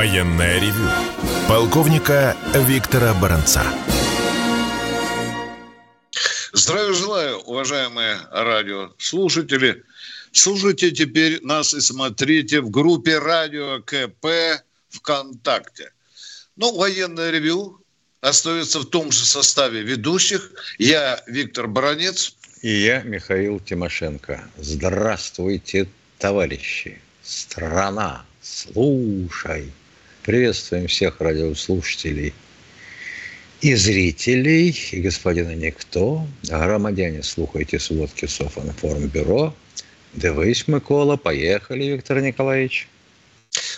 Военное ревю полковника Виктора Баранца. Здравия желаю, уважаемые радиослушатели. Слушайте теперь нас и смотрите в группе Радио КП ВКонтакте. Ну, военное ревю остается в том же составе ведущих. Я Виктор Баранец. И я Михаил Тимошенко. Здравствуйте, товарищи. Страна, слушай. Приветствуем всех радиослушателей и зрителей, и господина Никто. Громадяне, слухайте сводки Софинформбюро. Дивись, Микола. Поехали, Виктор Николаевич.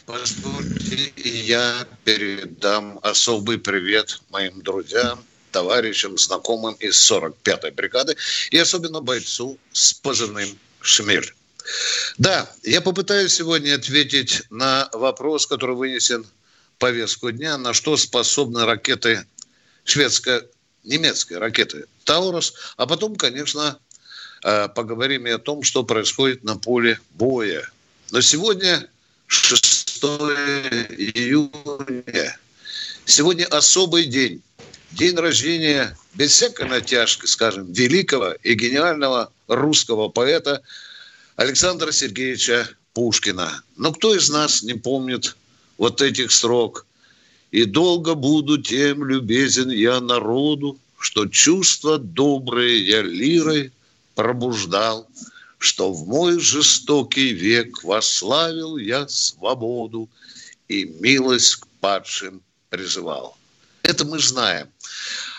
Позвольте, я передам особый привет моим друзьям, товарищам, знакомым из 45-й бригады и особенно бойцу с позывным «Шмель». Да, я попытаюсь сегодня ответить на вопрос, который вынесен повестку дня, на что способны ракеты шведско-немецкой ракеты «Таурус», а потом, конечно, э, поговорим и о том, что происходит на поле боя. Но сегодня 6 июня. Сегодня особый день. День рождения, без всякой натяжки, скажем, великого и гениального русского поэта Александра Сергеевича Пушкина. Но кто из нас не помнит вот этих строк? «И долго буду тем любезен я народу, что чувства добрые я лирой пробуждал, что в мой жестокий век вославил я свободу и милость к падшим призывал». Это мы знаем.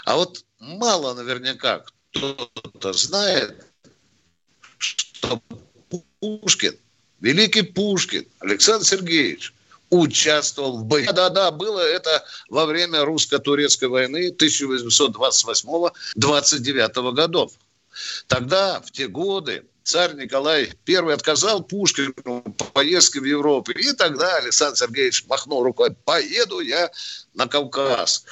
А вот мало наверняка кто-то знает, что Пушкин, великий Пушкин, Александр Сергеевич участвовал в боях. Да-да, было это во время русско-турецкой войны 1828-29 годов. Тогда, в те годы, царь Николай I отказал Пушкину по поездке в Европу. И тогда Александр Сергеевич махнул рукой, поеду я на Кавказ.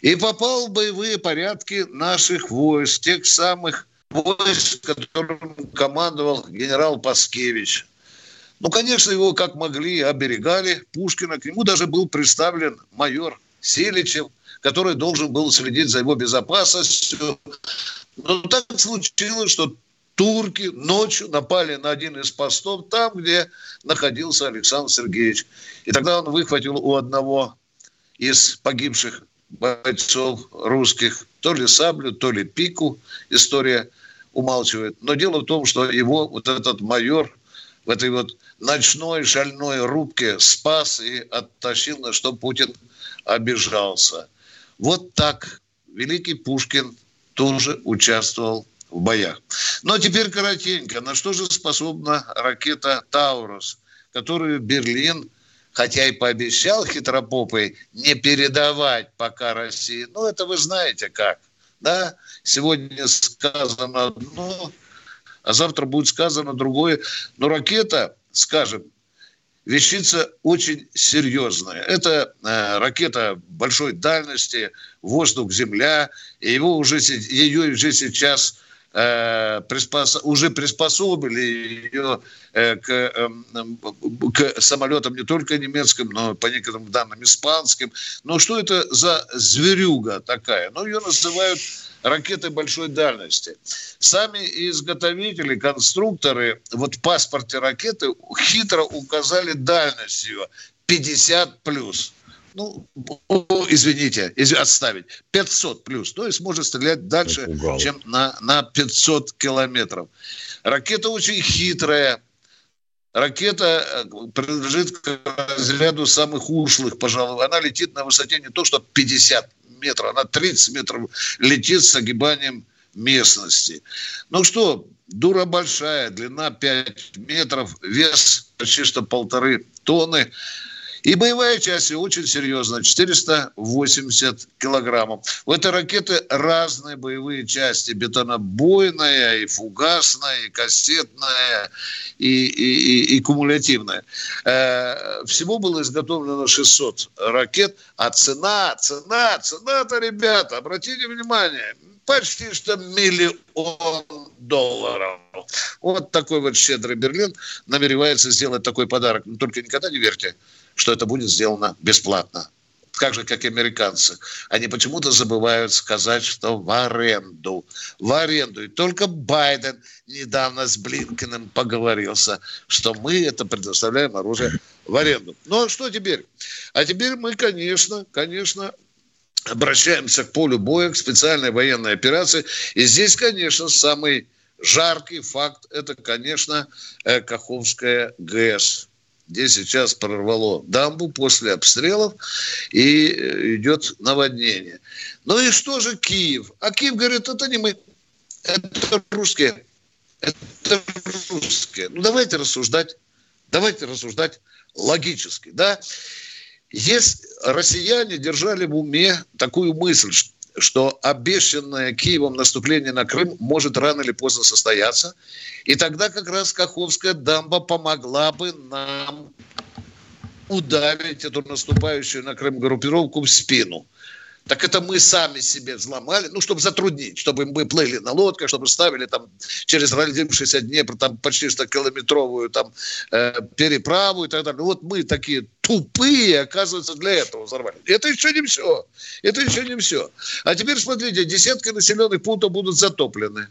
И попал в боевые порядки наших войск, тех самых войск, которым командовал генерал Паскевич. Ну, конечно, его как могли оберегали Пушкина. К нему даже был представлен майор Селичев, который должен был следить за его безопасностью. Но так случилось, что турки ночью напали на один из постов там, где находился Александр Сергеевич. И тогда он выхватил у одного из погибших бойцов русских то ли саблю, то ли пику. История умалчивает. Но дело в том, что его вот этот майор в этой вот ночной шальной рубке спас и оттащил, на что Путин обижался. Вот так великий Пушкин тоже участвовал в боях. Но теперь коротенько. На что же способна ракета «Таурус», которую Берлин, хотя и пообещал хитропопой не передавать пока России, ну это вы знаете как – да, сегодня сказано одно, а завтра будет сказано другое. Но ракета, скажем, вещица очень серьезная. Это э, ракета большой дальности, воздух-земля, и его уже, ее уже сейчас э, приспос... уже приспособили ее э, к, э, к самолетам не только немецким, но по некоторым данным испанским. Но что это за зверюга такая? Ну, ее называют ракетой большой дальности. Сами изготовители, конструкторы, вот в паспорте ракеты хитро указали дальность ее 50 плюс ну, извините, отставить, 500 плюс, то есть может стрелять дальше, чем на, на 500 километров. Ракета очень хитрая, Ракета э, принадлежит к разряду самых ушлых, пожалуй. Она летит на высоте не то, что 50 метров, она 30 метров летит с огибанием местности. Ну что, дура большая, длина 5 метров, вес почти что полторы тонны. И боевая часть очень серьезная, 480 килограммов. У этой ракеты разные боевые части. Бетонобойная, и фугасная, и кассетная, и, и, и, и кумулятивная. Э, всего было изготовлено 600 ракет. А цена, цена, цена-то, ребята, обратите внимание, почти что миллион долларов. Вот такой вот щедрый Берлин намеревается сделать такой подарок. Но только никогда не верьте, что это будет сделано бесплатно. Так же, как и американцы. Они почему-то забывают сказать, что в аренду. В аренду. И только Байден недавно с Блинкиным поговорился, что мы это предоставляем оружие в аренду. Ну, а что теперь? А теперь мы, конечно, конечно, обращаемся к полю боя, к специальной военной операции. И здесь, конечно, самый жаркий факт – это, конечно, э, Каховская ГЭС, где сейчас прорвало дамбу после обстрелов и э, идет наводнение. Ну и что же Киев? А Киев говорит, это не мы, это русские. Это русские. Ну давайте рассуждать, давайте рассуждать логически, да? Есть россияне держали в уме такую мысль, что обещанное Киевом наступление на Крым может рано или поздно состояться. И тогда как раз Каховская дамба помогла бы нам ударить эту наступающую на Крым группировку в спину так это мы сами себе взломали, ну, чтобы затруднить, чтобы мы плыли на лодках, чтобы ставили там через родившийся Днепр там почти что километровую там э, переправу и так далее. Вот мы такие тупые, оказывается, для этого взорвали. Это еще не все. Это еще не все. А теперь смотрите, десятки населенных пунктов будут затоплены.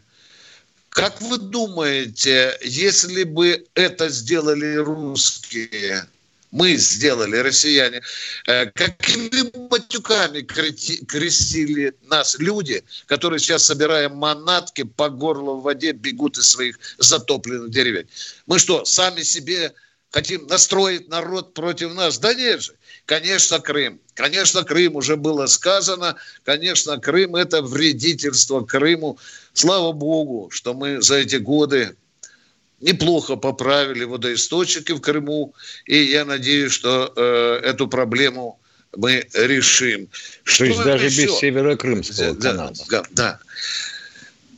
Как вы думаете, если бы это сделали русские, мы сделали, россияне, э, какими матюками крестили нас люди, которые сейчас, собирая манатки по горлу в воде, бегут из своих затопленных деревень. Мы что, сами себе хотим настроить народ против нас? Да нет же. Конечно, Крым. Конечно, Крым уже было сказано. Конечно, Крым – это вредительство Крыму. Слава Богу, что мы за эти годы неплохо поправили водоисточники в Крыму, и я надеюсь, что э, эту проблему мы решим. Что То есть даже еще? без Северокрымского канала. Да, да.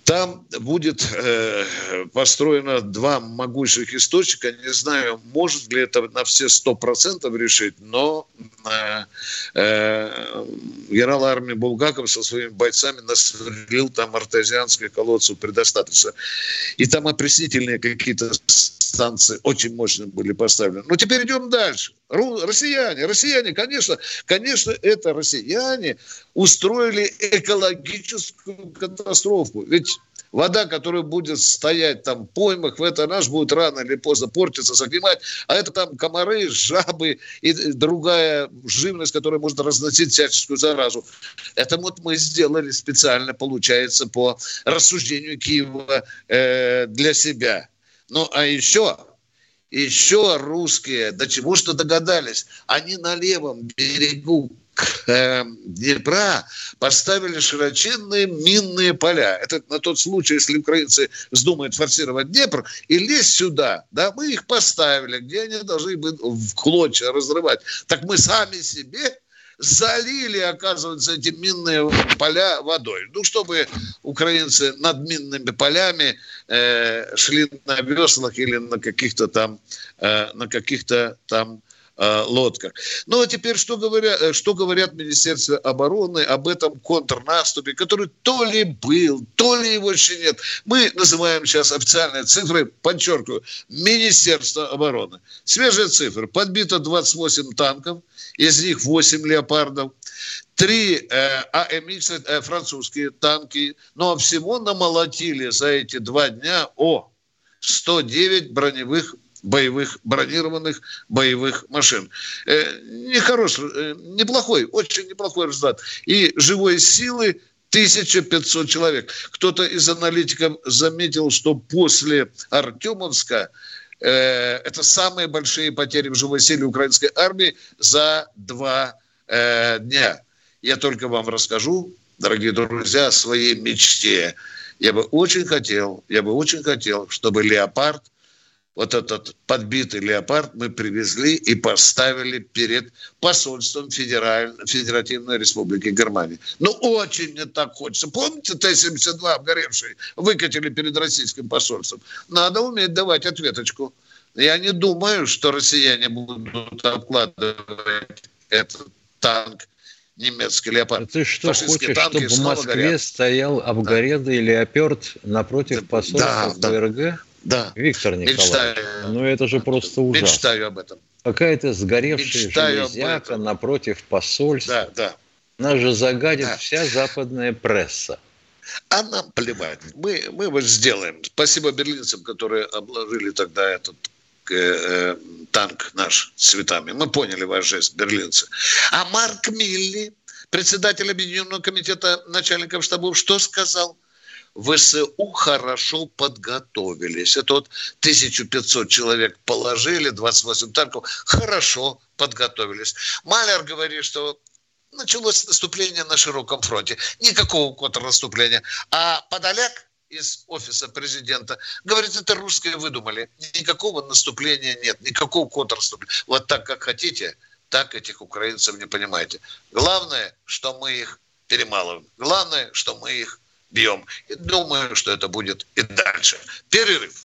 Там будет э, построено два могущих источника. Не знаю, может ли это на все сто процентов решить, но э, э, генерал армии Булгаков со своими бойцами насверлил там артезианские колодцы предостаточно. И там опреснительные какие-то станции очень мощные были поставлены. Но теперь идем дальше. Россияне, россияне, конечно, конечно, это россияне устроили экологическую катастрофу. Ведь вода, которая будет стоять там в поймах, в это наш будет рано или поздно портиться, загнимать, а это там комары, жабы и другая живность, которая может разносить всяческую заразу. Это вот мы сделали специально, получается, по рассуждению Киева э, для себя. Ну, а еще еще русские до чего что догадались. Они на левом берегу э, Днепра поставили широченные минные поля. Это на тот случай, если украинцы вздумают форсировать Днепр и лезть сюда. Да, мы их поставили, где они должны быть в клочья разрывать. Так мы сами себе залили, оказывается, эти минные поля водой. Ну, чтобы украинцы над минными полями э, шли на веслах или на каких-то там, э, на каких-то там э, лодках. Ну, а теперь что говорят, э, что говорят Министерство обороны об этом контрнаступе, который то ли был, то ли его еще нет. Мы называем сейчас официальные цифры, подчеркиваю, Министерство обороны. Свежие цифры. Подбито 28 танков, из них 8 леопардов, три э, АМХ, э, французские танки, но ну, а всего намолотили за эти два дня, о, 109 броневых боевых, бронированных боевых машин. Э, нехороший, э, неплохой, очень неплохой результат. И живой силы 1500 человек. Кто-то из аналитиков заметил, что после Артемовска Э, это самые большие потери в живой силе украинской армии за два э, дня. Я только вам расскажу, дорогие друзья, о своей мечте. Я бы очень хотел, я бы очень хотел, чтобы «Леопард» вот этот подбитый леопард мы привезли и поставили перед посольством Федераль... Федеративной Республики Германии. Ну, очень мне так хочется. Помните Т-72 обгоревший? Выкатили перед российским посольством. Надо уметь давать ответочку. Я не думаю, что россияне будут обкладывать этот танк немецкий леопард. А ты что хочешь, чтобы в Москве горят. стоял обгорелый да. леопард напротив посольства да, ФРГ? Да. Виктор Николаевич, Мечтаю. ну это же просто ужасно. Мечтаю об этом. Какая-то сгоревшая Мечтаю железяка напротив посольства. Да, да. Нас же загадит да. вся западная пресса. А нам плевать. Мы, мы вот сделаем. Спасибо берлинцам, которые обложили тогда этот э, э, танк наш цветами. Мы поняли ваш жест, берлинцы. А Марк Милли, председатель Объединенного комитета начальников штабов, что сказал? ВСУ хорошо подготовились. Это вот 1500 человек положили, 28 танков, хорошо подготовились. Малер говорит, что началось наступление на широком фронте. Никакого контрнаступления. А Подоляк из офиса президента говорит, это русские выдумали. Никакого наступления нет, никакого контрнаступления. Вот так, как хотите, так этих украинцев не понимаете. Главное, что мы их перемалываем. Главное, что мы их бьем. И думаю, что это будет и дальше. Перерыв.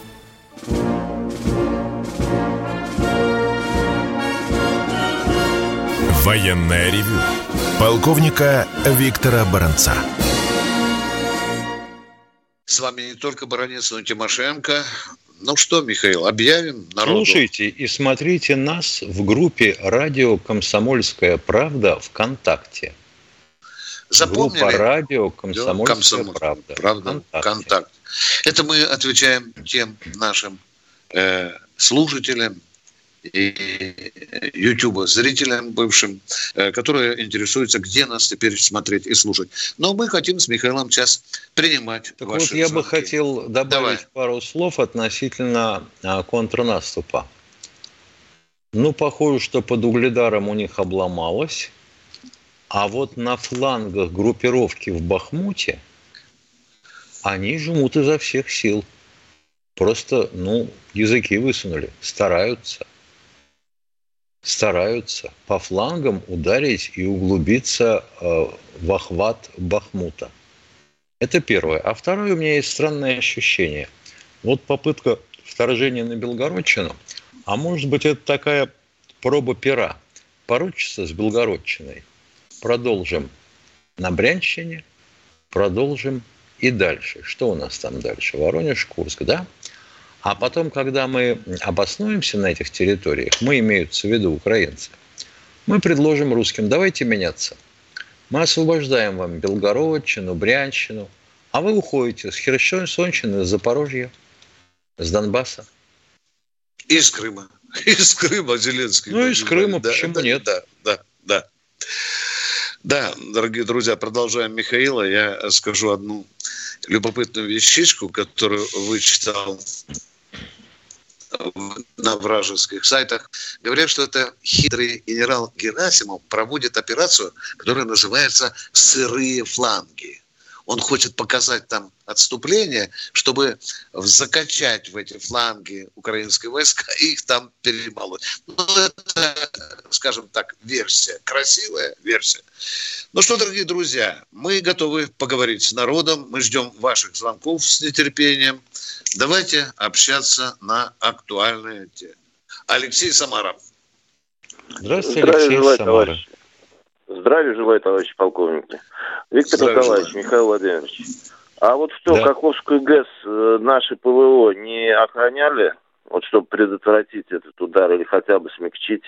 Военное ревю полковника Виктора Баранца. С вами не только Баранец, но и Тимошенко. Ну что, Михаил, объявим народу? Слушайте и смотрите нас в группе «Радио Комсомольская правда» ВКонтакте. Запомнили? Группа «Радио Комсомольская Комсомоль... правда». Правда, ВКонтакте. Контакт. Это мы отвечаем тем нашим э, служителям, и YouTube зрителям бывшим, э, которые интересуются, где нас теперь смотреть и слушать. Но мы хотим с Михаилом сейчас принимать так ваши вот я звонки. бы хотел добавить Давай. пару слов относительно а, контрнаступа. Ну, похоже, что под угледаром у них обломалось, а вот на флангах группировки в Бахмуте они жмут изо всех сил. Просто, ну, языки высунули, стараются стараются по флангам ударить и углубиться э, в охват Бахмута. Это первое. А второе, у меня есть странное ощущение. Вот попытка вторжения на Белгородчину, а может быть это такая проба пера. Поручиться с Белгородчиной. Продолжим на Брянщине, продолжим и дальше. Что у нас там дальше? Воронеж, Курск, да? А потом, когда мы обоснуемся на этих территориях, мы имеются в виду украинцы, мы предложим русским, давайте меняться. Мы освобождаем вам Белгородчину, Брянщину, а вы уходите с Херсонщины, с Запорожья, с Донбасса. Из Крыма. Из Крыма Зеленский. Ну, из Крыма, да, почему да, нет? Да, да, да. Да, дорогие друзья, продолжаем Михаила. Я скажу одну любопытную вещичку, которую вычитал на вражеских сайтах, говорят, что это хитрый генерал Герасимов проводит операцию, которая называется «сырые фланги». Он хочет показать там отступление, чтобы закачать в эти фланги украинские войска и их там перемолоть. Ну, это, скажем так, версия, красивая версия. Ну что, дорогие друзья, мы готовы поговорить с народом, мы ждем ваших звонков с нетерпением. Давайте общаться на актуальные темы. Алексей Самаров. Здравствуйте, Алексей Здравия Самаров. Товарищ. Здравия желаю, товарищ полковник. Виктор Здравия Николаевич, желаю. Михаил Владимирович. А вот что, да. Каховскую ГЭС э, наши ПВО не охраняли, вот чтобы предотвратить этот удар или хотя бы смягчить?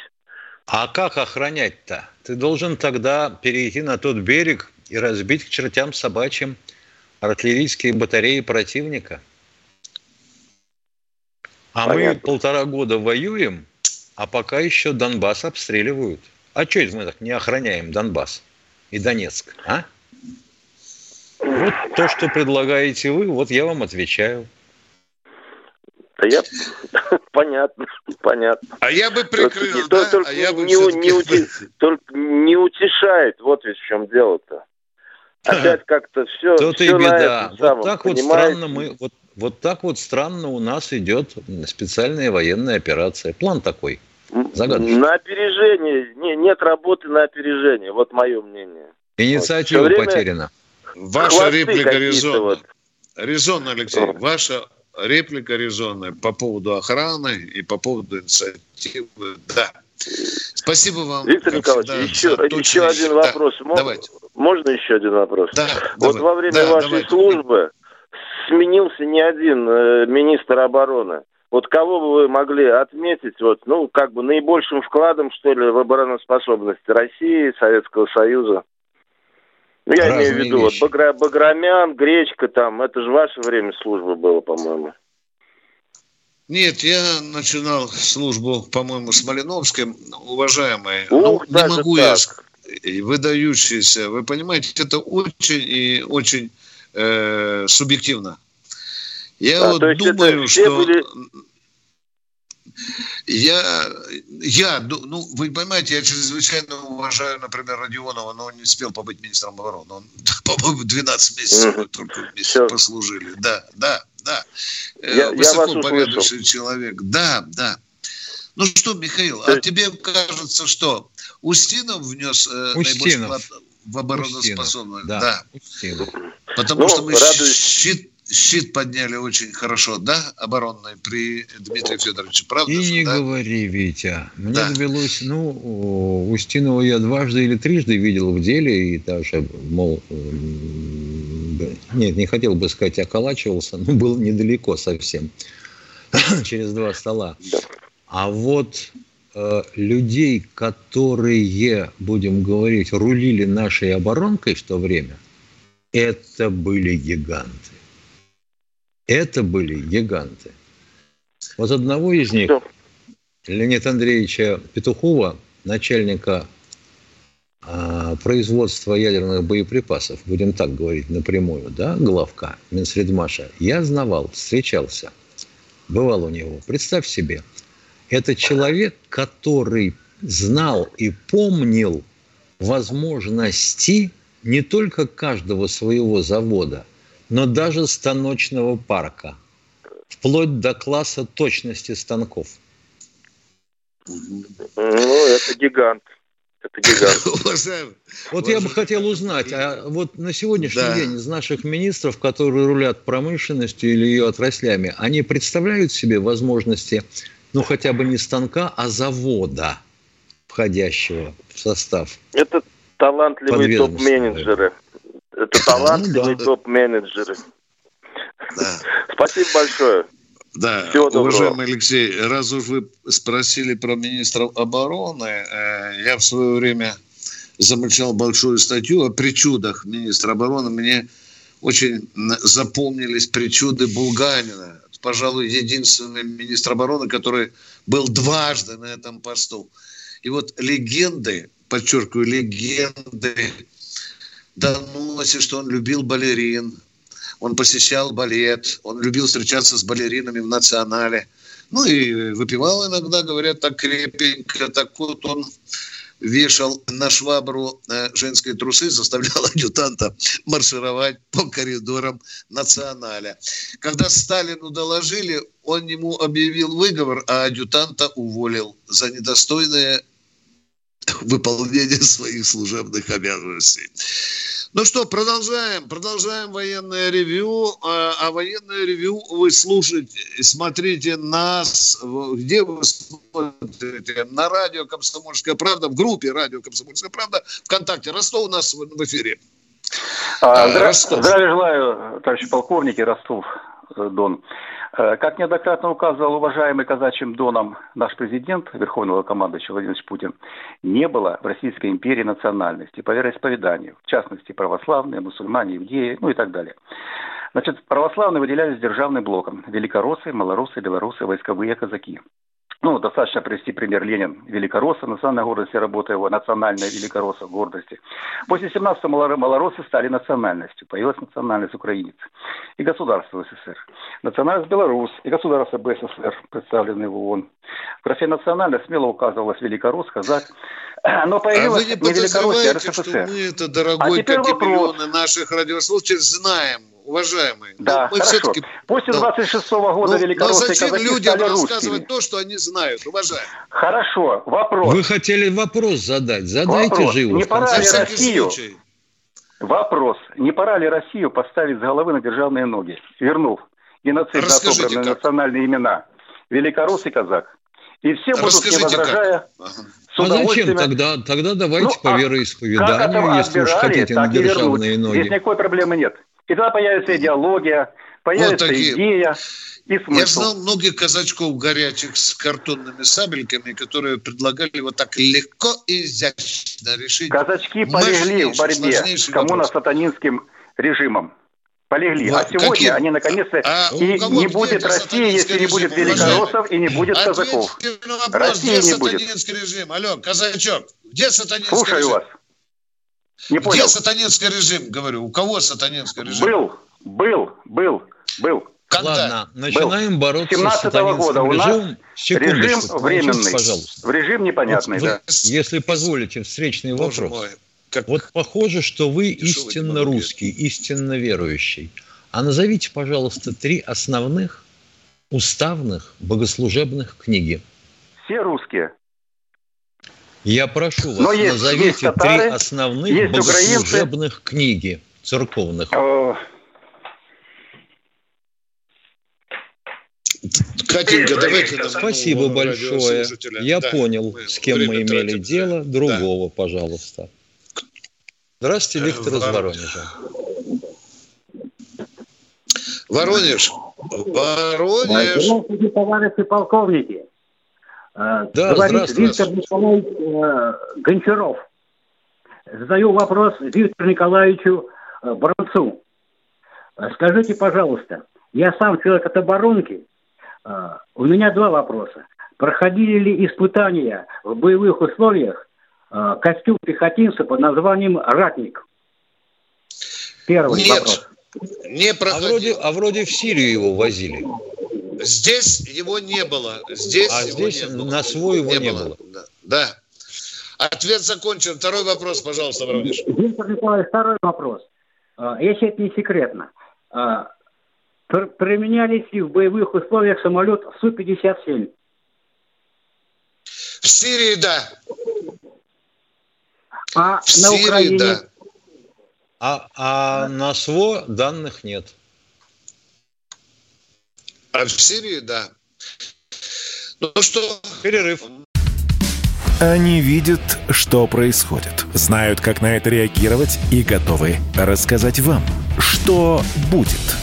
А как охранять-то? Ты должен тогда перейти на тот берег и разбить к чертям собачьим артиллерийские батареи противника – А Понятно. мы полтора года воюем, а пока еще Донбасс обстреливают. А что это мы так не охраняем Донбасс и Донецк, а? Вот то, что предлагаете вы, вот я вам отвечаю. Да я... Понятно, понятно. А я бы прикрыл, да? Только, а я бы не, не, ути... только не утешает, вот ведь в чем дело-то. Опять как-то все... Тут все и беда. Вот самом, так вот странно мы... Вот, вот так вот странно у нас идет специальная военная операция. План такой. Загадочный. На опережение. Не, нет работы на опережение. Вот мое мнение. Инициатива вот. время... потеряна. Ваша реплика резонна. Вот. Резонно, Алексей. Ваша реплика резонная по поводу охраны и по поводу инициативы. Да. Спасибо вам. Виктор Николаевич, еще, еще один вопрос. Да, Мож, давайте. Можно еще один вопрос? Да, вот давай. во время да, вашей давайте. службы сменился не один э, министр обороны. Вот кого бы вы могли отметить, вот, ну, как бы наибольшим вкладом, что ли, в обороноспособность России, Советского Союза? Ну, я Разные имею в виду, вот, Багра, Баграмян, Гречка там, это же ваше время службы было, по-моему. Нет, я начинал службу, по-моему, с Малиновским, уважаемые. Ух, ну, не могу так. я выдающийся. Вы понимаете, это очень и очень э, субъективно. Я а, вот думаю, что... Были я, я, ну, вы понимаете, я чрезвычайно уважаю, например, Родионова, но он не успел побыть министром обороны. Он, по-моему, 12 месяцев мы только вместе Все. послужили. Да, да, да. Э, я, Высокопорядочный я человек. Да, да. Ну что, Михаил, а тебе кажется, что Устинов внес э, Устинов. наибольший вклад в обороноспособность? Да, да. Устинов. Потому ну, что мы радуюсь. щит щит подняли очень хорошо, да, оборонный при Дмитрии Федоровиче, правда И же, не да? говори, Витя. Мне да. довелось, ну, Устинова я дважды или трижды видел в деле, и даже, мол, нет, не хотел бы сказать, околачивался, но был недалеко совсем, через два стола. А вот э, людей, которые, будем говорить, рулили нашей оборонкой в то время, это были гиганты. Это были гиганты. Вот одного из них, Леонида Андреевича Петухова, начальника а, производства ядерных боеприпасов, будем так говорить напрямую, да, главка Минсредмаша, я знавал, встречался, бывал у него. Представь себе, это человек, который знал и помнил возможности не только каждого своего завода – но даже станочного парка, вплоть до класса точности станков. Ну, это гигант. Это гигант. Уважаемый. Вот я бы хотел узнать, а вот на сегодняшний да. день из наших министров, которые рулят промышленностью или ее отраслями, они представляют себе возможности, ну, хотя бы не станка, а завода, входящего в состав? Это талантливые топ-менеджеры. Это талантливые ну, топ-менеджеры. Да. Спасибо большое. Да, Всего уважаемый Алексей, раз уж вы спросили про министров обороны, э, я в свое время замечал большую статью о причудах министра обороны. Мне очень запомнились причуды Булганина. Пожалуй, единственный министр обороны, который был дважды на этом посту. И вот легенды, подчеркиваю, легенды доносит, что он любил балерин, он посещал балет, он любил встречаться с балеринами в национале. Ну и выпивал иногда, говорят, так крепенько. Так вот он вешал на швабру э, женские трусы, заставлял адъютанта маршировать по коридорам националя. Когда Сталину доложили, он ему объявил выговор, а адъютанта уволил за недостойное выполнение своих служебных обязанностей. Ну что, продолжаем. Продолжаем военное ревью. А, а военное ревью вы слушаете, смотрите нас. Где вы смотрите? На радио «Комсомольская правда», в группе радио «Комсомольская правда» ВКонтакте. Ростов у нас в эфире. А, здра- здравия желаю, товарищи полковники, Ростов, э, Дон. Э, как неоднократно указывал уважаемый казачьим доном наш президент, верховного командующего Владимир Путин, не было в Российской империи национальности по вероисповеданию, в частности православные, мусульмане, иудеи, ну и так далее. Значит, православные выделялись державным блоком. Великороссы, малоросы, белорусы, войсковые казаки. Ну, достаточно привести пример Ленин, великоросса, национальной гордости, работа его, национальная великоросса гордости. После 17 малоросы стали национальностью, появилась национальность украинец и государство СССР. Национальность Беларусь и государство БССР, представленные в ООН. В графе национальность смело указывалась великорос, казак. Но появилась а вы не, а РСФСР. что мы это, дорогой, а как вопрос. миллионы наших радиослушателей, знаем уважаемые. Да, мы хорошо. все-таки... После 26-го да. года ну, великороссы зачем людям рассказывать то, что они знают, уважаемые? Хорошо, вопрос. Вы хотели вопрос задать, задайте вопрос. же его. Не пора ли Россию... Случай. Вопрос. Не пора ли Россию поставить с головы на державные ноги, вернув отобранные как? национальные имена? Великорус и казак. И все будут, не возражая, как? А зачем тогда? Тогда давайте ну, по а вероисповеданию, если уж хотите на державные ноги. Здесь никакой проблемы нет. И тогда появится идеология, появится вот идея и смысл. Я знал многих казачков горячих с картонными сабельками, которые предлагали вот так легко и изящно решить Казачки полегли в борьбе с коммуно-сатанинским режимом. Полегли. Вот, а сегодня каким? они наконец-то... А и не будет России, если не будет великороссов и не будет казаков. России не будет. режим? Алло, казачок, где сатанинский Слушаю режим? вас. Не понял. Где сатанинский режим, говорю? У кого сатанинский режим? Был, был, был, был. Когда? Ладно, начинаем был. бороться 17 -го с года у нас режим временный. Пожалуйста. В режим непонятный, вот, да. Если позволите, встречный Боже вопрос. Мой, как... Вот похоже, что вы истинно русский, истинно верующий. А назовите, пожалуйста, три основных уставных богослужебных книги. Все русские. Я прошу вас, Но есть, назовите есть татары, три основных есть богослужебных украинцы. книги церковных. Катенька, давайте нам Спасибо большое. Я да. понял, с кем мы имели тратим. дело. Другого, да. пожалуйста. Здравствуйте, Виктор из Воронежа. Воронеж. Воронеж. Здравствуйте, товарищи полковники. Э, да, Говорит Виктор Николаевич э, Гончаров. Задаю вопрос Виктору Николаевичу э, Бронцу. Скажите, пожалуйста, я сам человек от оборонки. У меня два вопроса. Проходили ли испытания в боевых условиях костюм пехотинца под названием «Ратник»? Первый Нет, вопрос. не проходил. А вроде, а вроде в Сирию его возили. Здесь его не было. Здесь а его здесь не было. на свой его не, не было. было. Да. да. Ответ закончен. Второй вопрос, пожалуйста, Воронеж. Виктор Николаевич, второй вопрос. А, если это не секретно. А, применялись ли в боевых условиях самолет Су-57? В Сирии, да. А в на Сирии, Украине? Да. А, а на СВО данных нет. А в Сирии, да. Ну что, перерыв. Они видят, что происходит, знают, как на это реагировать и готовы рассказать вам, что будет.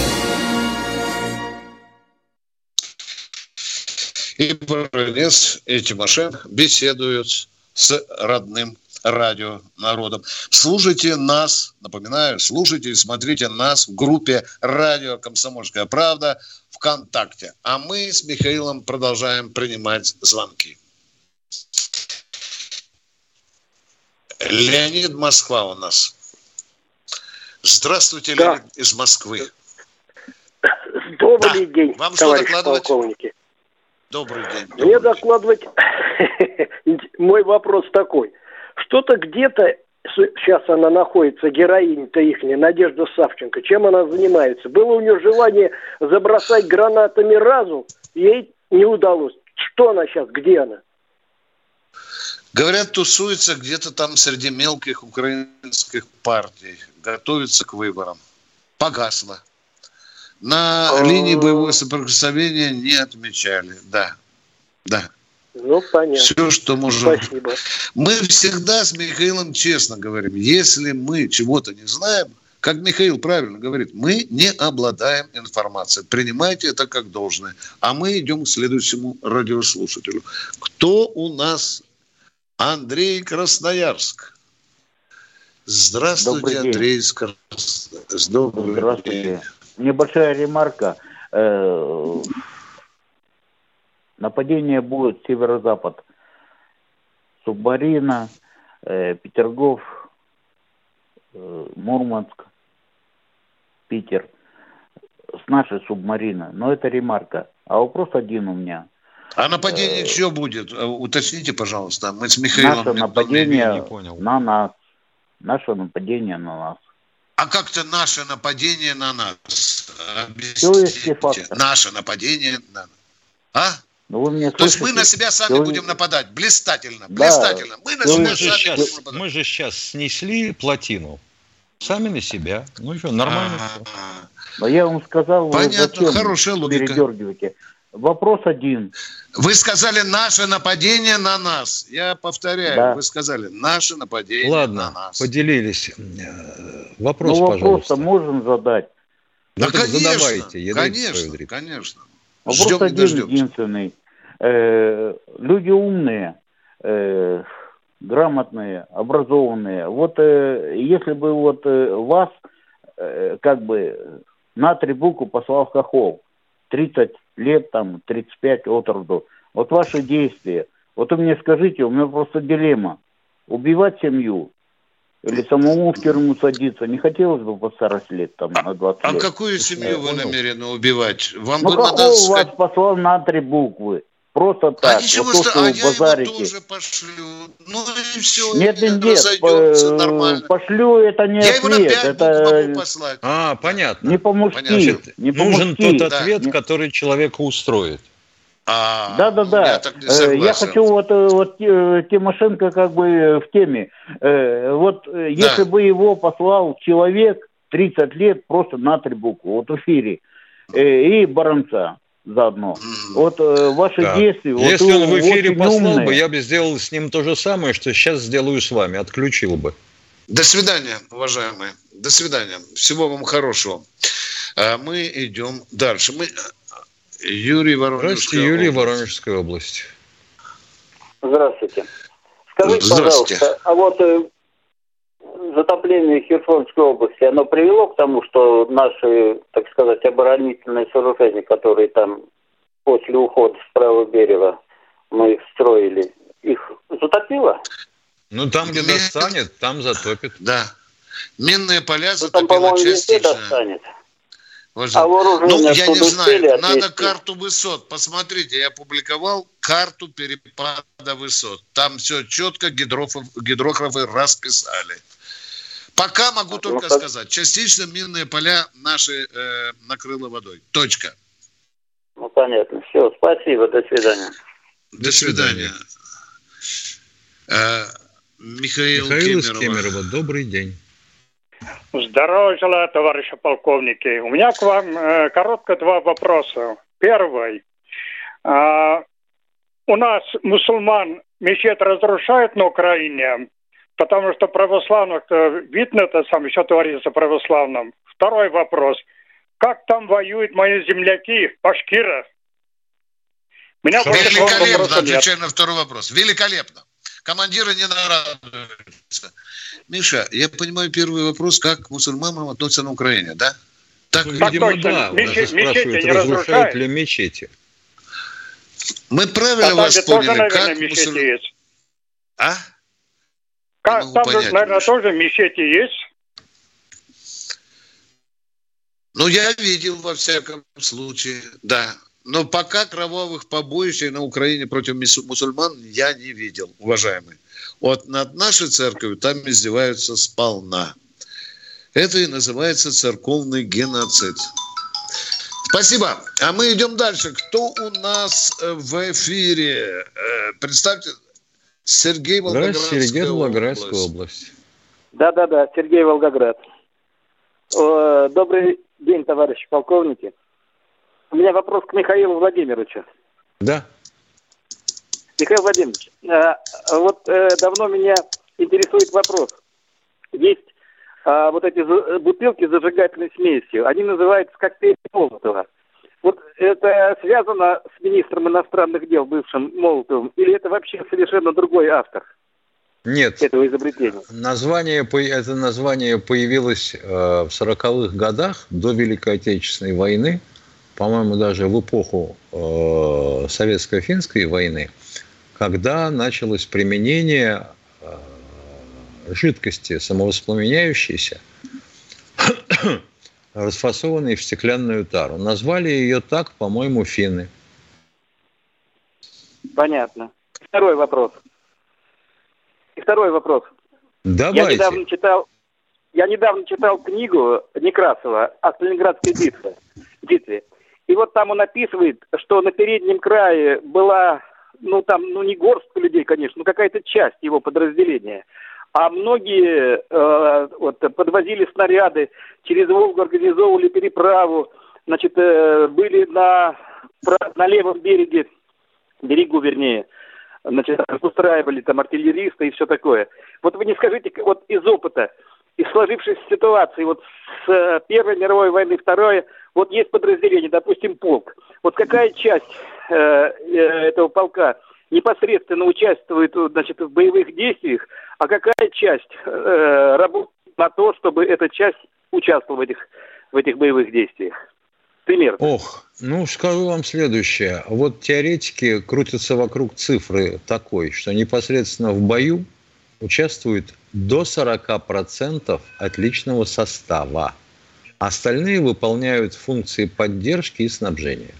И Баранец и Тимошен беседуют с родным радио народом. Слушайте нас, напоминаю, слушайте и смотрите нас в группе «Радио Комсомольская правда» ВКонтакте. А мы с Михаилом продолжаем принимать звонки. Леонид Москва у нас. Здравствуйте, да. Леонид из Москвы. Добрый да. день, Вам что полковники. Добрый день. Добрый Мне докладывать... Мой вопрос такой. Что-то где-то сейчас она находится, героиня-то их, Надежда Савченко. Чем она занимается? Было у нее желание забросать гранатами разум, ей не удалось. Что она сейчас, где она? Говорят, тусуется где-то там среди мелких украинских партий, готовится к выборам. Погасла. На а... линии боевого соприкосновения не отмечали, да. Да. Ну, понятно. Все, что можем. Спасибо. Мы всегда с Михаилом честно говорим, если мы чего-то не знаем, как Михаил правильно говорит, мы не обладаем информацией. Принимайте это как должное. А мы идем к следующему радиослушателю. Кто у нас? Андрей Красноярск. Здравствуйте, Андрей из Красноярска. Добрый Здравствуйте. День. Небольшая ремарка. Э, нападение будет северо-запад. Субмарина, э, Петергоф, э, Мурманск, Питер с нашей субмарины. Но это ремарка. А вопрос один у меня. А нападение что будет? Уточните, пожалуйста. Мы с Михаилом наше нападение не понял. на нас. Наше нападение на нас. А как то наше нападение на нас? Объясните. Наше нападение на нас. А? Ну, вы меня То есть мы на себя сами Все... будем нападать. Блистательно. Да. Блистательно. Мы на себя мы сами сейчас, будем нападать. Мы же сейчас снесли плотину. Сами на себя. Ну что, нормально А-а-а. Но я вам сказал, Понятно, зачем хорошая логика. передергиваете. Вопрос один. Вы сказали наше нападение на нас. Я повторяю, да. вы сказали наше нападение Ладно, на нас. поделились. Вопрос, ну, пожалуйста. вопрос можем задать. Да, ну, конечно, задавайте, конечно, конечно. Вопрос Ждем, один единственный. Э, люди умные, э, грамотные, образованные. Вот э, если бы вот э, вас э, как бы на три буквы послал в Хохол, 30 лет, там, 35 от роду, вот ваши действия, вот вы мне скажите, у меня просто дилемма, убивать семью или самому в тюрьму садиться, не хотелось бы по старости лет, там, на 20 а лет. А какую семью вы намерены убивать? Вам ну, надо вас сказать... послал на три буквы? Просто так. А ничего, вот то, что, а я базарите. его тоже пошлю. Ну и все. Нет, нет, нет. нормально. Пошлю это не я ответ. Его на 5 это... могу послать. А, понятно. Не по-мужски. Не Нужен по тот ответ, да. который человека устроит. А, да, да, да. Я, э, я хочу вот, э, вот э, Тимошенко как бы в теме. Вот да. если бы его послал человек 30 лет просто на три буквы, вот в эфире, и Баранца заодно. Вот э, ваши да. действия... Если вот, он в эфире послал умные. бы, я бы сделал с ним то же самое, что сейчас сделаю с вами, отключил бы. До свидания, уважаемые. До свидания. Всего вам хорошего. А мы идем дальше. Мы... Юрий Воронежская Юрий область. Воронежская область. Здравствуйте. Скажите, Здравствуйте. пожалуйста, а вот э, затопление Херсонской области, оно привело к тому, что наши, так сказать, оборонительные сооружения, которые там после ухода с правого берега мы их строили, их затопило? Ну, там, где Мин... достанет, там затопит. Да. Минные поля затопило ну, там, по-моему, частично. достанет. А ну, я не знаю, надо карту высот. Посмотрите, я опубликовал карту перепада высот. Там все четко гидрографы расписали. Пока могу только ну, сказать, частично минные поля наши э, накрыло водой. Точка. Ну, понятно. Все, спасибо, до свидания. До свидания. Э, Михаил, Михаил из Кемерово, добрый день. Здорово желаю, товарищи полковники. У меня к вам э, коротко два вопроса. Первый. Э, у нас мусульман мечеть разрушают на Украине, потому что православных, видно это сам, еще творится православным. Второй вопрос. Как там воюют мои земляки, башкиры? Меня Великолепно, отвечаю на второй вопрос. Великолепно. Командиры не нарадуются. Миша, я понимаю первый вопрос, как к мусульманам относятся на Украине, да? Так, так видимо, точно. да. Мечети, мечети не разрушают ли мечети? Мы правильно а вас поняли, тоже, наверное, как мусульмане... А? Как, там понять, же, наверное, Миша. тоже мечети есть? Ну, я видел во всяком случае, да. Но пока кровавых побоищ на Украине против мусульман я не видел, уважаемые. Вот над нашей церковью там издеваются сполна. Это и называется церковный геноцид. Спасибо. А мы идем дальше. Кто у нас э, в эфире? Э, представьте, Сергей Волгоградская Сергей Волгоградская область. Да-да-да, Сергей Волгоград. Добрый день, товарищи полковники. У меня вопрос к Михаилу Владимировичу. Да. Михаил Владимирович, э, вот э, давно меня интересует вопрос. Есть а, вот эти бутылки с зажигательной смесью, они называются коктейль Молотова. Вот это связано с министром иностранных дел, бывшим Молотовым, или это вообще совершенно другой автор? Нет. Этого изобретения. Название, это название появилось э, в 40-х годах до Великой Отечественной войны, по-моему, даже в эпоху э, Советско-финской войны, когда началось применение э, жидкости самовоспламеняющейся, расфасованной в стеклянную тару. Назвали ее так, по-моему, финны. Понятно. Второй вопрос. И второй вопрос. Давайте. Я недавно читал, я недавно читал книгу Некрасова о Сталинградской битве. битве. И вот там он описывает, что на переднем крае была, ну там, ну не горстка людей, конечно, но какая-то часть его подразделения – а многие э, вот, подвозили снаряды, через Волгу организовывали переправу, значит, э, были на, на левом береге, берегу вернее, значит, устраивали там артиллеристы и все такое. Вот вы не скажите, вот из опыта, из сложившейся ситуации, вот с э, Первой мировой войны, Второй, вот есть подразделение, допустим, полк. Вот какая часть э, э, этого полка непосредственно участвует значит, в боевых действиях, а какая часть э, работает на то, чтобы эта часть участвовала в этих, в этих боевых действиях? Пример. Ох, ну скажу вам следующее. Вот теоретики крутятся вокруг цифры такой, что непосредственно в бою участвует до 40% от личного состава. Остальные выполняют функции поддержки и снабжения.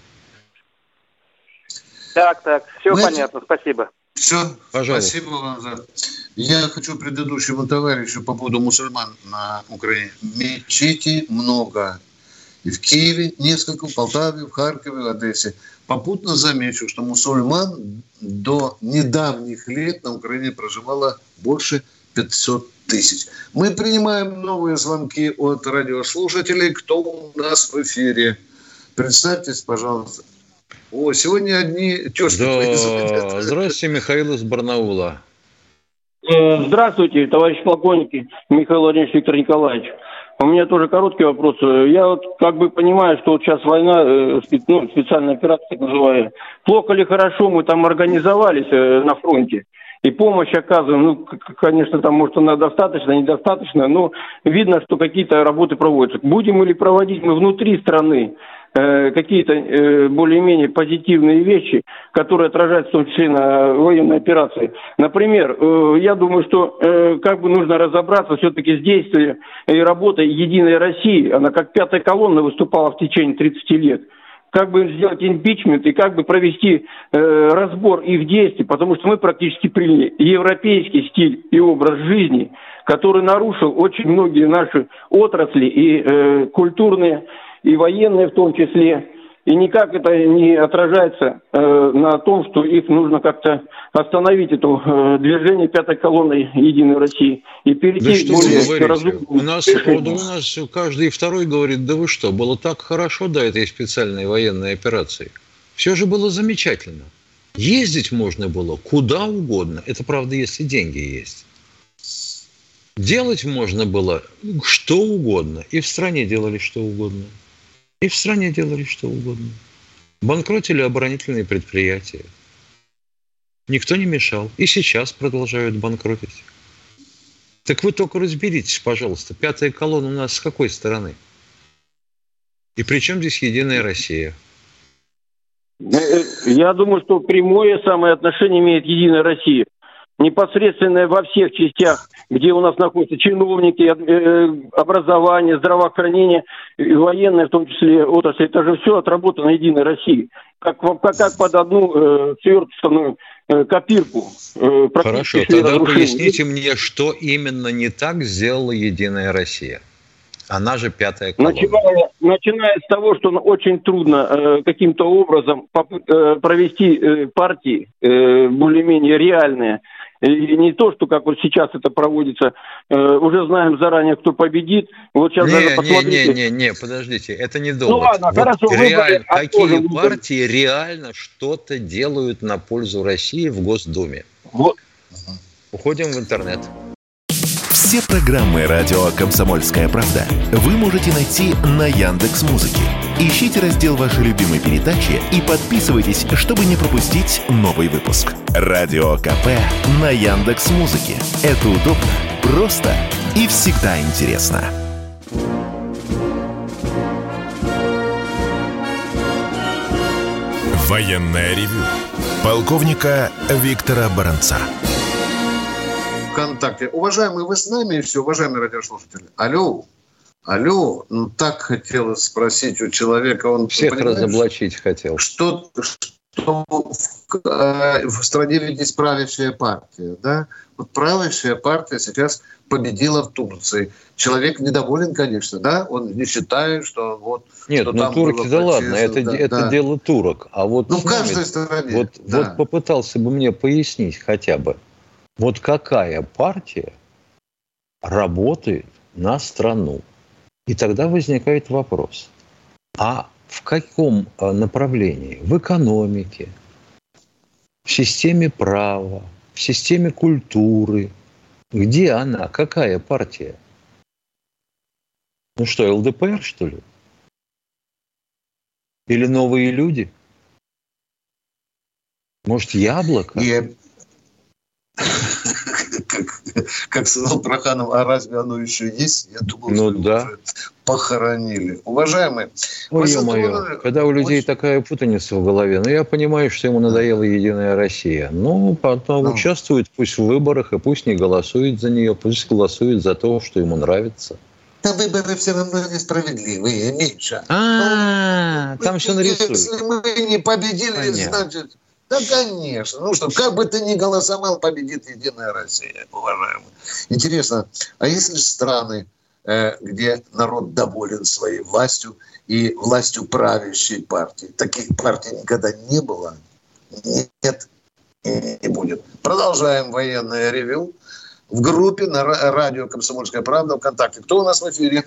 Так, так, все Знаете, понятно, спасибо. Все, Пожалуйста. спасибо вам за... Я хочу предыдущему товарищу по поводу мусульман на Украине. Мечети много. И в Киеве несколько, в Полтаве, в Харькове, в Одессе. Попутно замечу, что мусульман до недавних лет на Украине проживало больше 500 тысяч. Мы принимаем новые звонки от радиослушателей. Кто у нас в эфире? Представьтесь, пожалуйста. О, сегодня одни тезки. Да. Здравствуйте, Михаил из Барнаула. Э, здравствуйте, товарищ полковники, Михаил Владимирович Виктор Николаевич. У меня тоже короткий вопрос. Я вот как бы понимаю, что вот сейчас война, э, ну, специальная операция так называемая. Плохо ли хорошо мы там организовались э, на фронте? и помощь оказываем. Ну, конечно, там, может, она достаточно, недостаточно, но видно, что какие-то работы проводятся. Будем ли проводить мы внутри страны Э, какие-то э, более-менее позитивные вещи, которые отражаются в том числе на военной операции. Например, э, я думаю, что как бы нужно разобраться все-таки с действием и работой Единой России. Она как пятая колонна выступала в течение 30 лет как бы сделать импичмент и как бы провести э, разбор их действий, потому что мы практически приняли европейский стиль и образ жизни, который нарушил очень многие наши отрасли и э, культурные и военные в том числе. И никак это не отражается э, на том, что их нужно как-то остановить, это э, движение пятой колонны Единой России, и перейти да что более разумному у нас, у нас каждый второй говорит, да вы что, было так хорошо до этой специальной военной операции. Все же было замечательно. Ездить можно было куда угодно. Это правда, если деньги есть. Делать можно было что угодно. И в стране делали что угодно. И в стране делали что угодно. Банкротили оборонительные предприятия. Никто не мешал. И сейчас продолжают банкротить. Так вы только разберитесь, пожалуйста, пятая колонна у нас с какой стороны? И при чем здесь Единая Россия? Э, э, я думаю, что прямое самое отношение имеет Единая Россия непосредственно во всех частях, где у нас находятся чиновники, э, э, образование, здравоохранение, военное, в том числе отрасль, это же все отработано Единой России. Как, как, как под одну э, сверстную э, копирку. Э, Хорошо, тогда поясните мне, что именно не так сделала Единая Россия? Она же пятая колонна. Начиная, начиная с того, что очень трудно э, каким-то образом э, провести э, партии э, более-менее реальные, И не то, что как вот сейчас это проводится, э, уже знаем заранее, кто победит. Вот сейчас не, даже посмотрите. Не, не, не, не, подождите, это не довод. Ну ладно, вот хорошо, реаль... Какие партии реально что-то делают на пользу России в Госдуме? Вот. Уходим в интернет. Все программы радио Комсомольская правда вы можете найти на Яндекс Музыке. Ищите раздел вашей любимой передачи и подписывайтесь, чтобы не пропустить новый выпуск. Радио КП на Яндекс Музыке. Это удобно, просто и всегда интересно. Военная ревю. Полковника Виктора Баранца. ВКонтакте. Уважаемые, вы с нами и все, уважаемые радиослушатели. Алло, алло, ну так хотелось спросить у человека, он... Всех разоблачить хотел. Что, что в, э, в стране ведь есть правящая партия, да? Вот правящая партия сейчас победила в Турции. Человек недоволен, конечно, да? Он не считает, что вот... Нет, что ну турки, да ладно, это, да, это да. дело турок. А вот ну, в каждой стране. Вот, да. вот попытался бы мне пояснить хотя бы, вот какая партия работает на страну? И тогда возникает вопрос, а в каком а, направлении? В экономике, в системе права, в системе культуры. Где она? Какая партия? Ну что, ЛДПР, что ли? Или новые люди? Может, яблоко? Нет как, сказал Проханов, а разве оно еще есть? Я думал, ну, что да. уже похоронили. Уважаемые, Ой, мое, когда у людей очень... такая путаница в голове, ну, я понимаю, что ему надоела Единая Россия. Ну, потом ну. участвует пусть в выборах, и пусть не голосует за нее, пусть голосует за то, что ему нравится. Но выборы все равно несправедливые, Миша. А, там все нарисуют. Если мы не победили, значит да, конечно. Ну что, как бы ты ни голосовал, победит Единая Россия, уважаемый. Интересно, а если страны, э, где народ доволен своей властью и властью правящей партии, таких партий никогда не было, нет и не будет. Продолжаем военное ревю в группе на радио «Комсомольская правда» ВКонтакте. Кто у нас в эфире?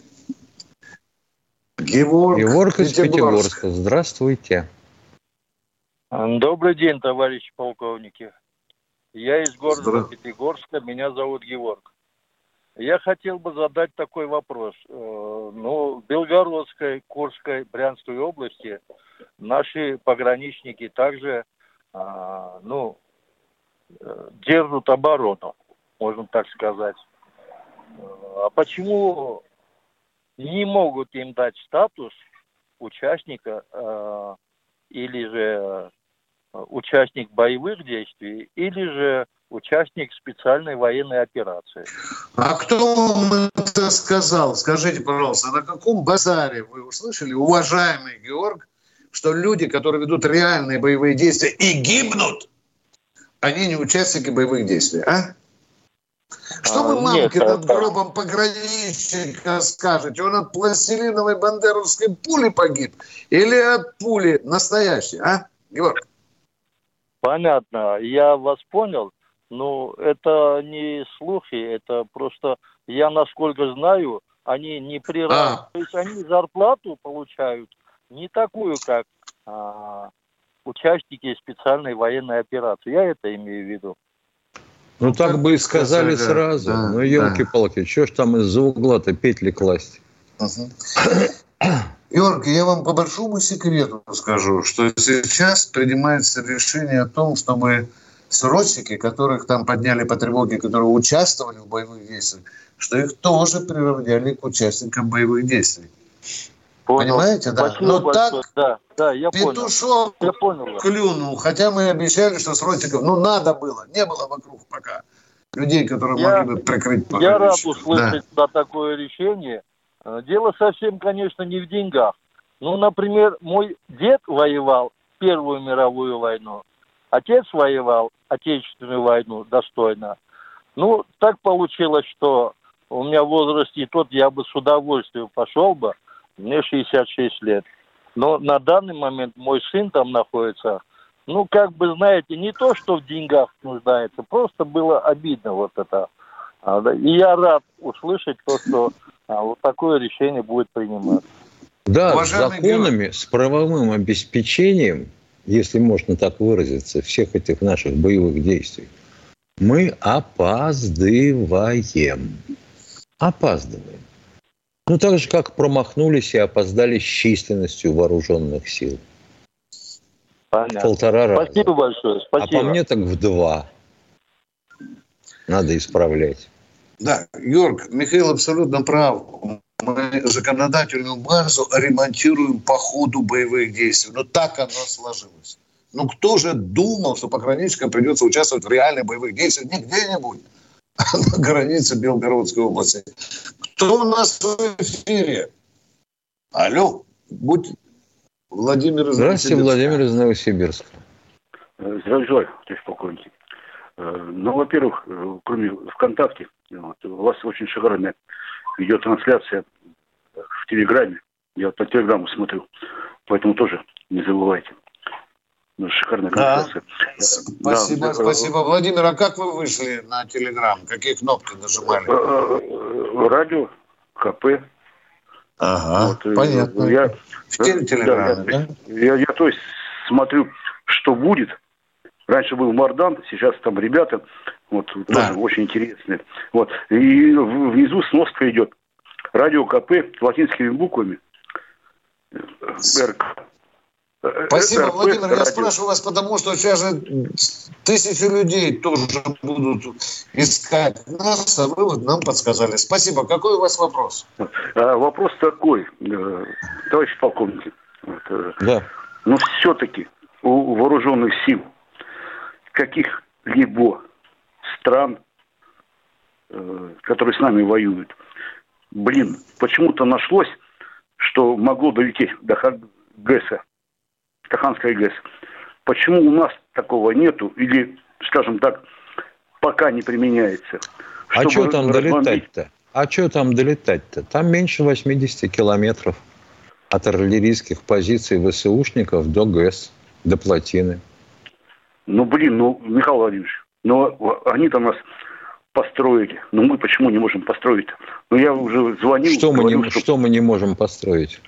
Геворг, Геворг из Пятигорска. Здравствуйте. Добрый день, товарищи полковники. Я из города Пятигорска, меня зовут Георг. Я хотел бы задать такой вопрос. Э, ну, в Белгородской, Курской, Брянской области наши пограничники также, а, ну, э, держат оборону, можно так сказать. А почему не могут им дать статус участника э, или же э, участник боевых действий, или же участник специальной военной операции. А кто вам это сказал? Скажите, пожалуйста, на каком базаре вы услышали, уважаемый Георг, что люди, которые ведут реальные боевые действия и гибнут, они не участники боевых действий, а? Что вы мамке над гробом пограничника скажете? Он от пластилиновой бандеровской пули погиб? Или от пули настоящей, а, Георг? Понятно, я вас понял. Но это не слухи, это просто, я насколько знаю, они не при а. То есть они зарплату получают не такую, как а, участники специальной военной операции. Я это имею в виду. Ну, так бы и сказали сразу. Да, ну, елки-палки, да. что ж там из-за угла-то петли класть? Угу. Георгий, я вам по большому секрету скажу, что сейчас принимается решение о том, чтобы срочники, которых там подняли по тревоге, которые участвовали в боевых действиях, что их тоже приравняли к участникам боевых действий. Понял. Понимаете, да? Спасибо Но так да, да, я петушок понял. Я понял. клюнул. Хотя мы обещали, что срочников, ну, надо было. Не было вокруг пока людей, которые я, могли бы прикрыть. Я рад услышать да. такое решение. Э, дело совсем, конечно, не в деньгах. Ну, например, мой дед воевал Первую мировую войну, отец воевал Отечественную войну достойно. Ну, так получилось, что у меня в возрасте тот я бы с удовольствием пошел бы, мне 66 лет. Но на данный момент мой сын там находится ну, как бы, знаете, не то, что в деньгах нуждается, просто было обидно вот это. А, и я рад услышать то, что а, вот такое решение будет приниматься. Да, Уважаемый с законами, Георгий. с правовым обеспечением, если можно так выразиться, всех этих наших боевых действий, мы опаздываем. Опаздываем. Ну, так же, как промахнулись и опоздали с численностью вооруженных сил. Понятно. Полтора раза. Спасибо большое. Спасибо. А по мне так в два. Надо исправлять. Да, Йорк, Михаил абсолютно прав. Мы законодательную базу ремонтируем по ходу боевых действий. Но так оно сложилось. Ну, кто же думал, что пограничникам придется участвовать в реальных боевых действиях не где-нибудь, а на границе Белгородской области? Кто у нас в эфире? Алло, будь Владимир из Здравствуйте, Владимир из Новосибирска. Здравия желаю, товарищ полковник. Э, ну, во-первых, э, кроме ВКонтакте, вот, у вас очень шикарная видеотрансляция в Телеграме. Я по Телеграму смотрю, поэтому тоже не забывайте. Ну, шикарная трансляция. Да. Спасибо, да. спасибо. Владимир, а как вы вышли на Телеграм? Какие кнопки нажимали? Э, радио, КП. Ага, вот, понятно. Я, в Телеграме, да? да? Я, я, то есть, смотрю, что будет – Раньше был Мардан, сейчас там ребята, вот да. тоже очень интересные. Вот. И внизу сноска идет. Радио КП латинскими буквами. РК. Спасибо, РП, Владимир. Радио. Я спрашиваю вас, потому что сейчас же тысячи людей тоже будут искать нас, а вы вот нам подсказали. Спасибо. Какой у вас вопрос? А, вопрос такой, э, товарищ полковник. Э, да. Но все-таки у вооруженных сил каких-либо стран, э, которые с нами воюют. Блин, почему-то нашлось, что могло долететь до ГЭСа, Стаханской ГЭС. Почему у нас такого нету или, скажем так, пока не применяется? А что там долетать-то? А что там долетать-то? Там меньше 80 километров от артиллерийских позиций ВСУшников до ГЭС, до плотины. Ну, блин, ну, Михаил Владимирович, ну, они-то нас построили. Ну, мы почему не можем построить? Ну, я уже звонил. Что, говорил, мы, не, что... что мы не можем построить?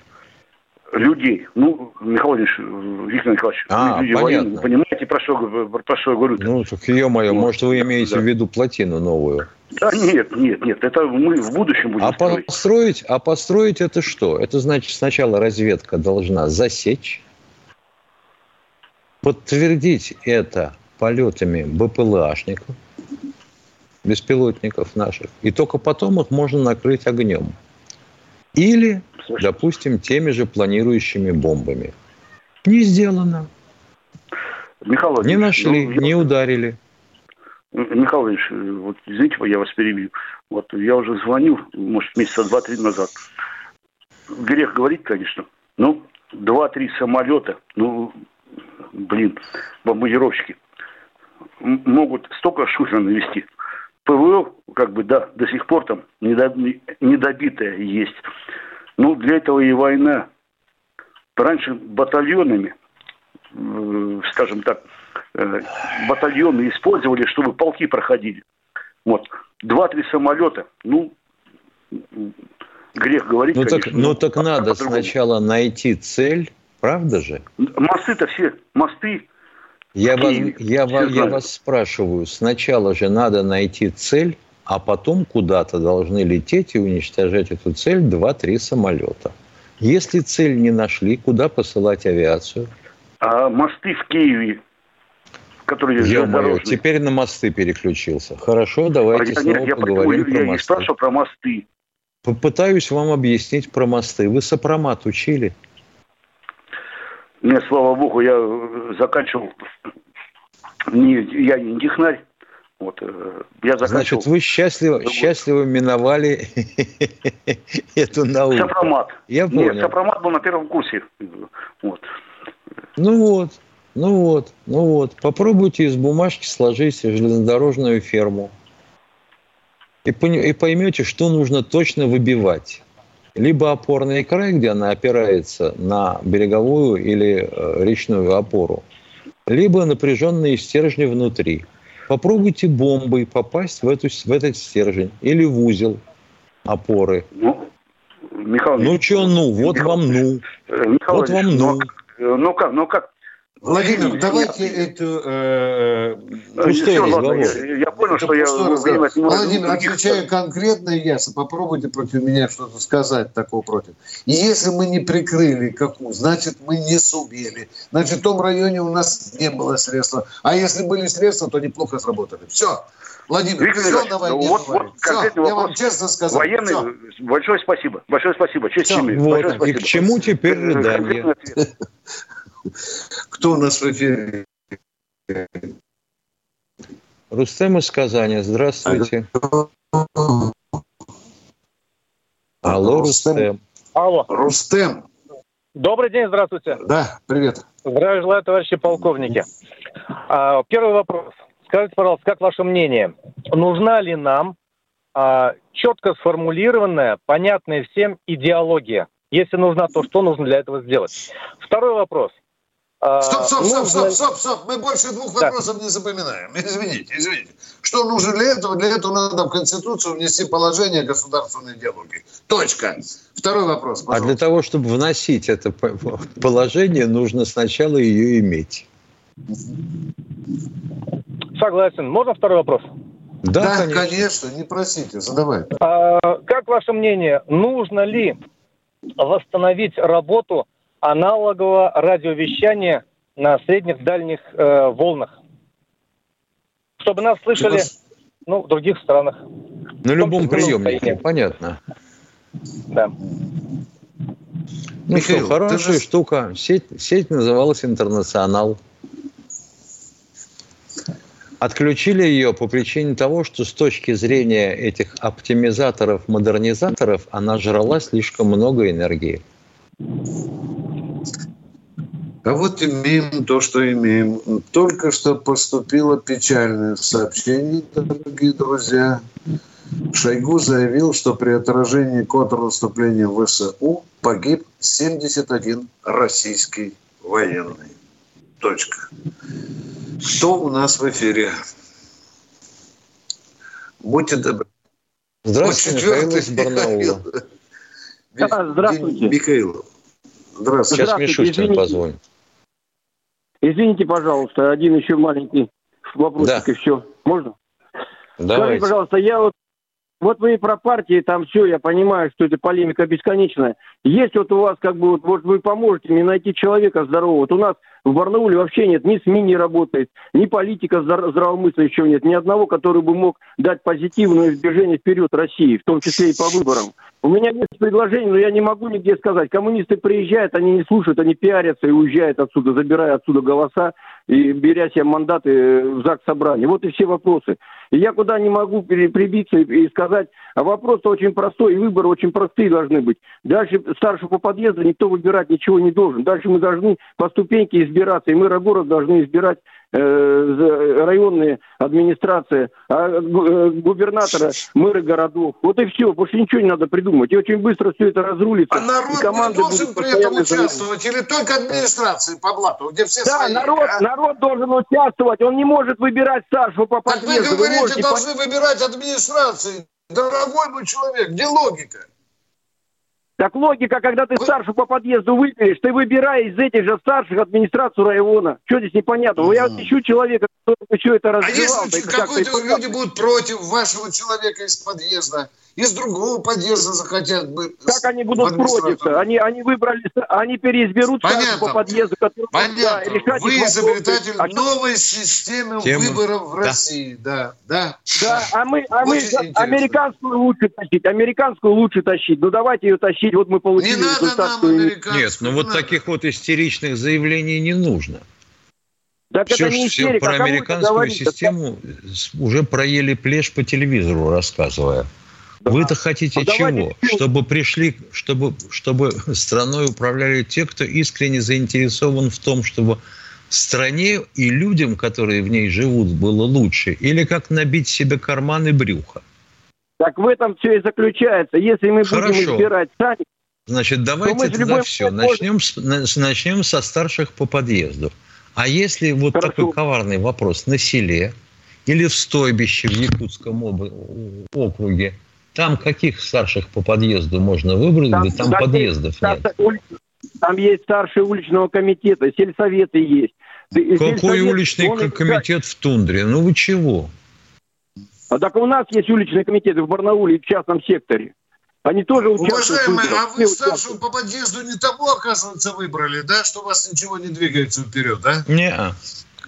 Людей. Ну, Михаил Владимирович, Виктор Николаевич, а, люди понятно. Вы понимаете, про что, про что я говорю? -то? Ну, так, ё-моё, вот. может, вы имеете да. в виду плотину новую? Да нет, нет, нет, это мы в будущем будем а строить. Построить, а построить это что? Это значит, сначала разведка должна засечь, подтвердить это полетами БПЛАшников, беспилотников наших, и только потом их можно накрыть огнем. Или, допустим, теми же планирующими бомбами. Не сделано. Михаил не нашли, ну, не ударили. Михаил Ильич, вот извините, я вас перебью. Вот я уже звонил, может, месяца два-три назад. Грех говорить, конечно. Ну, два-три самолета, ну, блин, бомбардировщики могут столько шухера навести. ПВО, как бы, да, до сих пор там недобитая есть. Ну, для этого и война. Раньше батальонами, скажем так, э, батальоны использовали, чтобы полки проходили. Вот. Два-три самолета, ну, грех говорить, ну, конечно. Так, ну, так надо сначала найти цель, Правда же? Мосты-то все, мосты. Я, вас, я, я вас спрашиваю, сначала же надо найти цель, а потом куда-то должны лететь и уничтожать эту цель 2-3 самолета. Если цель не нашли, куда посылать авиацию? А мосты в Киеве, которые железнодорожные. Теперь на мосты переключился. Хорошо, давайте а снова я, поговорим я, про я мосты. Я спрашиваю про мосты. Попытаюсь вам объяснить про мосты. Вы сопромат учили? Мне, слава богу, я э, заканчивал, не, я не технарь, вот, э, я заканчивал... Значит, вы счастливо, счастливо миновали эту науку. Сопромат. Я понял. Нет, сопромат был на первом курсе. Вот. Ну вот, ну вот, ну вот. Попробуйте из бумажки сложить железнодорожную ферму. И, и поймете, что нужно точно выбивать либо опорный край, где она опирается на береговую или э, речную опору, либо напряженные стержни внутри. Попробуйте бомбой попасть в, эту, в этот стержень или в узел опоры. Ну, Михаил, ну что, ну, вот Михаил, вам ну. Михаил вот вам ну. Ну, ну как, ну как, Владимир, Владимир давайте я... эту... Э, пустой все, ладно, я, я понял, Это что я... Разговор. Владимир, отвечаю конкретно и ясно. Попробуйте против меня что-то сказать такого против. И если мы не прикрыли какую, значит, мы не сумели. Значит, в том районе у нас не было средств. А если были средства, то неплохо сработали. Все. Владимир, Виктор все на войне ну, вот, вот, все, я вам честно сказал. Военный, все. большое спасибо. Большое спасибо. Честь все. Вот. Большое спасибо. И к чему теперь э, рыдание? Кто у нас в эфире? Рустем из Казани. Здравствуйте. Алло, Рустем. Алло. Рустем. Добрый день, здравствуйте. Да, привет. Здравия желаю, товарищи полковники. А, первый вопрос. Скажите, пожалуйста, как ваше мнение, нужна ли нам а, четко сформулированная, понятная всем идеология? Если нужна, то что нужно для этого сделать? Второй вопрос. А, стоп, стоп, стоп, стоп, стоп, стоп. Мы больше двух вопросов не запоминаем. Извините, извините. Что нужно для этого? Для этого надо в Конституцию внести положение государственной идеологии. Точка. Второй вопрос, пожалуйста. А для того, чтобы вносить это положение, нужно сначала ее иметь. Согласен. Можно второй вопрос? Да, да конечно. конечно. Не просите, задавай. А, как ваше мнение, нужно ли восстановить работу аналогового радиовещания на средних дальних э, волнах, чтобы нас слышали ну, в других странах. На любом приемнике, понятно. Да. Ну Михаил, что, хорошая же... штука. Сеть, сеть называлась «Интернационал». Отключили ее по причине того, что с точки зрения этих оптимизаторов, модернизаторов, она жрала слишком много энергии. А вот имеем то, что имеем. Только что поступило печальное сообщение, дорогие друзья. Шойгу заявил, что при отражении контрнаступления ВСУ погиб 71 российский военный. Точка. Кто у нас в эфире? Будьте добры. Здравствуйте, Михаил из Барнаула. Здравствуйте. Михаил. Здравствуйте. Сейчас Мишустин позвонит. Извините, пожалуйста, один еще маленький вопросик да. и все. Можно? Давайте. Скажите, пожалуйста, я вот вот вы про партии, там все, я понимаю, что это полемика бесконечная. Есть вот у вас, как бы, вот, может, вы поможете мне найти человека здорового. Вот у нас в Барнауле вообще нет, ни СМИ не работает, ни политика здравомыслящего нет, ни одного, который бы мог дать позитивное движение вперед России, в том числе и по выборам. У меня есть предложение, но я не могу нигде сказать. Коммунисты приезжают, они не слушают, они пиарятся и уезжают отсюда, забирая отсюда голоса и беря себе мандаты в ЗАГС собрания. Вот и все вопросы. И я куда не могу прибиться и сказать, а вопрос очень простой, и выборы очень простые должны быть. Дальше старшего по подъезду никто выбирать ничего не должен. Дальше мы должны по ступеньке избираться, и мэра города должны избирать э, районные администрации, а э, губернатора, мэры городов. Вот и все, больше ничего не надо придумать. И очень быстро все это разрулится. А народ не должен при этом участвовать или только администрации по блату, где все Да, свои, народ, а? народ должен участвовать, он не может выбирать старшего по подъезду. Так вы говорите, вы должны выбирать администрации. Дорогой мой человек, где логика? Так логика, когда ты старшего по подъезду выберешь, ты выбираешь из этих же старших администрацию района. Что здесь непонятно? Mm. Я ищу человека, который еще это развивал. А если какой-то люди будут против вашего человека из подъезда? из другого подъезда захотят бы. Как они будут против Они, они выбрали, они переизберут Понятно. по подъезду, который Понятно. Да, решать Вы изобретатель а новой системы Тема. выборов в да. России. Да, да. Да, а мы, а мы американскую лучше тащить, американскую лучше тащить. Ну давайте ее тащить, вот мы получили не результат. Надо нам Нет, ну вот надо. таких вот истеричных заявлений не нужно. Так все, это не все про американскую систему уже проели плешь по телевизору, рассказывая. Вы-то хотите ну, чего? Чтобы пришли, чтобы, чтобы страной управляли те, кто искренне заинтересован в том, чтобы стране и людям, которые в ней живут, было лучше? Или как набить себе карманы брюха? Так в этом все и заключается. Если мы Хорошо. будем избирать сами... Значит, давайте тогда все. Начнем, с, начнем со старших по подъезду. А если вот Хорошо. такой коварный вопрос на селе или в стойбище в Якутском округе, там каких старших по подъезду можно выбрать, там, где там да, подъездов нет? Там есть старший уличного комитета, сельсоветы есть. Какой сельсовет, уличный он... комитет в тундре? Ну вы чего? А так у нас есть уличный комитет в Барнауле в частном секторе. Они тоже участвуют. Уважаемые, а вы старшего по подъезду не того, оказывается, выбрали, да, что у вас ничего не двигается вперед, да? Не,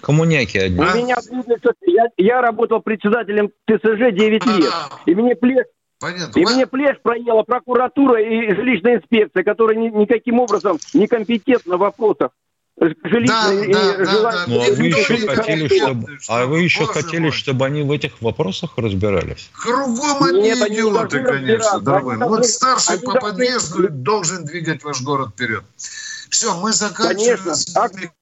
коммуняки одни. У меня я, я работал председателем ТСЖ 9 лет, и мне плешь Понятно. И мне плешь проела прокуратура и жилищная инспекция, которая ни, никаким образом не компетентна в вопросах да, да, да, ну, а вы еще хотели, чтобы, а вы еще хотели, мой. чтобы они в этих вопросах разбирались? Кругом они Нет, идиоты, они конечно, дорогой. Вот старший по подъезду должен двигать ваш город вперед. Все, мы заканчиваем Конечно. с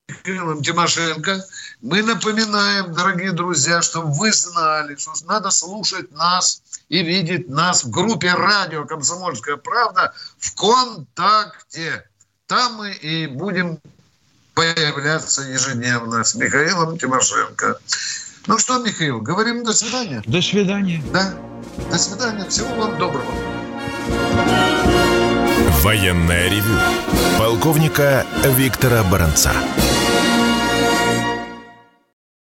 Михаилом Тимошенко. Мы напоминаем, дорогие друзья, чтобы вы знали, что надо слушать нас и видеть нас в группе радио «Комсомольская правда» ВКонтакте. Там мы и будем появляться ежедневно с Михаилом Тимошенко. Ну что, Михаил, говорим до свидания? До свидания. Да. До свидания. Всего вам доброго. Военная ревю. Полковника Виктора Баранца.